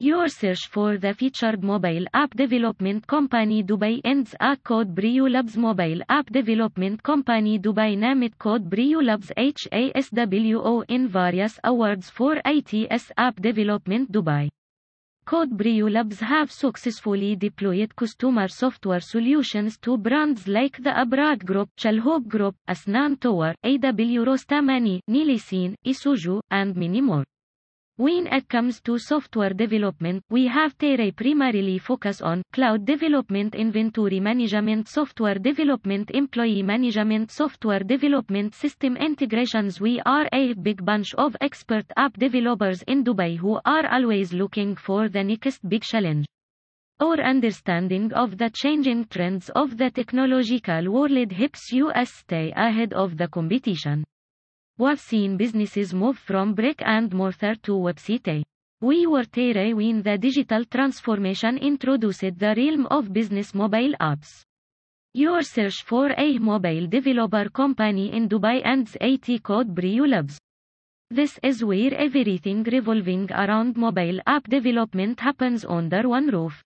Your search for the featured mobile app development company Dubai ends at code Brew Labs mobile app development company Dubai named code Brew Labs HASWO in various awards for iOS app development Dubai. Code Brew Labs have successfully deployed customer software solutions to brands like the Abraaj Group, Chalhoub Group, Asnan Tower, AW Rostamani, Nielsen, Isuzu, and many more. When it comes to software development, we have Terray primarily focus on cloud development, inventory management, software development, employee management, software development, system integrations. We are a big bunch of expert app developers in Dubai who are always looking for the next big challenge. Our understanding of the changing trends of the technological world helps us stay ahead of the competition. We've seen businesses move from brick and mortar to website. We were there when the digital transformation introduced the realm of business mobile apps. Your search for a mobile developer company in Dubai ends at code Brew Labs. This is where everything revolving around mobile app development happens under one roof.